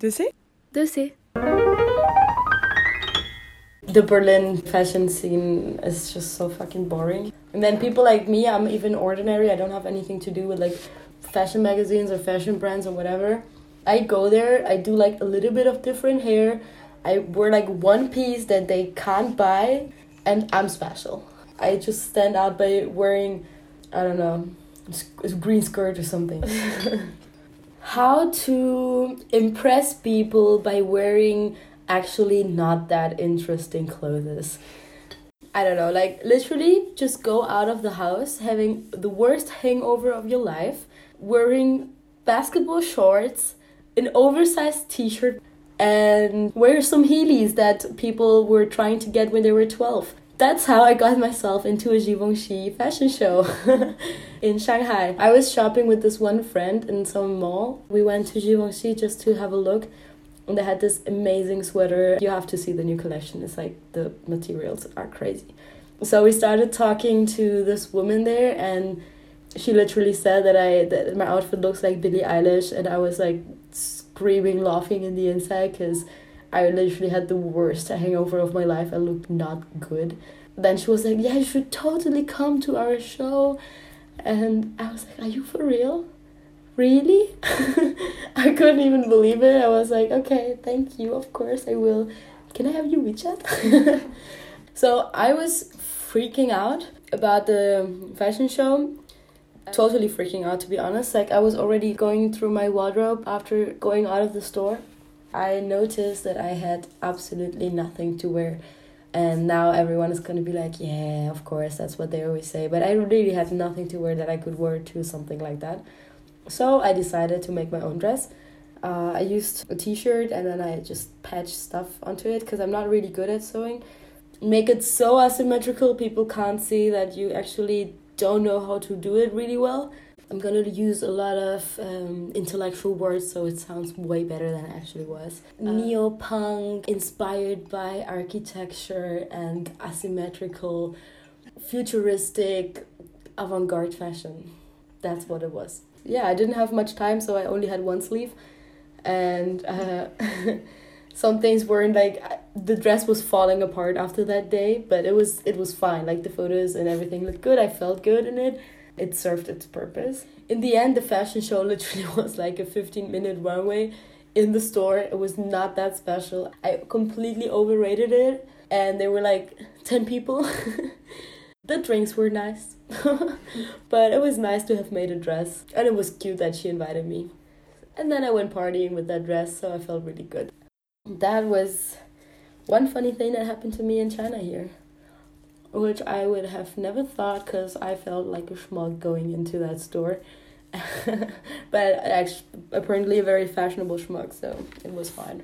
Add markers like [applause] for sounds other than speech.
Deuce? Deuce. The Berlin fashion scene is just so fucking boring. And then people like me, I'm even ordinary. I don't have anything to do with like fashion magazines or fashion brands or whatever. I go there, I do like a little bit of different hair. I wear like one piece that they can't buy, and I'm special. I just stand out by wearing, I don't know, a green skirt or something. [laughs] How to impress people by wearing actually not that interesting clothes. I don't know, like literally just go out of the house having the worst hangover of your life, wearing basketball shorts, an oversized t shirt, and wear some heelys that people were trying to get when they were 12. That's how I got myself into a Givenchy fashion show [laughs] in Shanghai. I was shopping with this one friend in some mall. We went to Givenchy just to have a look and they had this amazing sweater. You have to see the new collection. It's like the materials are crazy. So we started talking to this woman there, and she literally said that I that my outfit looks like Billie Eilish, and I was like screaming, laughing in the inside because I literally had the worst hangover of my life. I looked not good. Then she was like, "Yeah, you should totally come to our show," and I was like, "Are you for real?" really? [laughs] I couldn't even believe it. I was like, okay, thank you, of course I will. Can I have your WeChat? [laughs] so I was freaking out about the fashion show. Totally freaking out, to be honest. Like, I was already going through my wardrobe after going out of the store. I noticed that I had absolutely nothing to wear. And now everyone is gonna be like, yeah, of course, that's what they always say. But I really had nothing to wear that I could wear to something like that. So I decided to make my own dress. Uh, I used a t-shirt and then I just patched stuff onto it because I'm not really good at sewing. Make it so asymmetrical people can't see that you actually don't know how to do it really well. I'm gonna use a lot of um, intellectual words so it sounds way better than it actually was. Uh, Neo-punk, inspired by architecture and asymmetrical, futuristic, avant-garde fashion. That's what it was yeah, I didn't have much time, so I only had one sleeve, and uh, [laughs] some things weren't like the dress was falling apart after that day, but it was it was fine. Like the photos and everything looked good. I felt good in it. It served its purpose. In the end, the fashion show [laughs] literally was like a fifteen minute runway in the store. It was not that special. I completely overrated it, and there were like ten people. [laughs] the drinks were nice [laughs] but it was nice to have made a dress, and it was cute that she invited me. And then I went partying with that dress, so I felt really good. That was one funny thing that happened to me in China here, which I would have never thought because I felt like a schmuck going into that store. [laughs] but actually, apparently a very fashionable schmuck, so it was fine.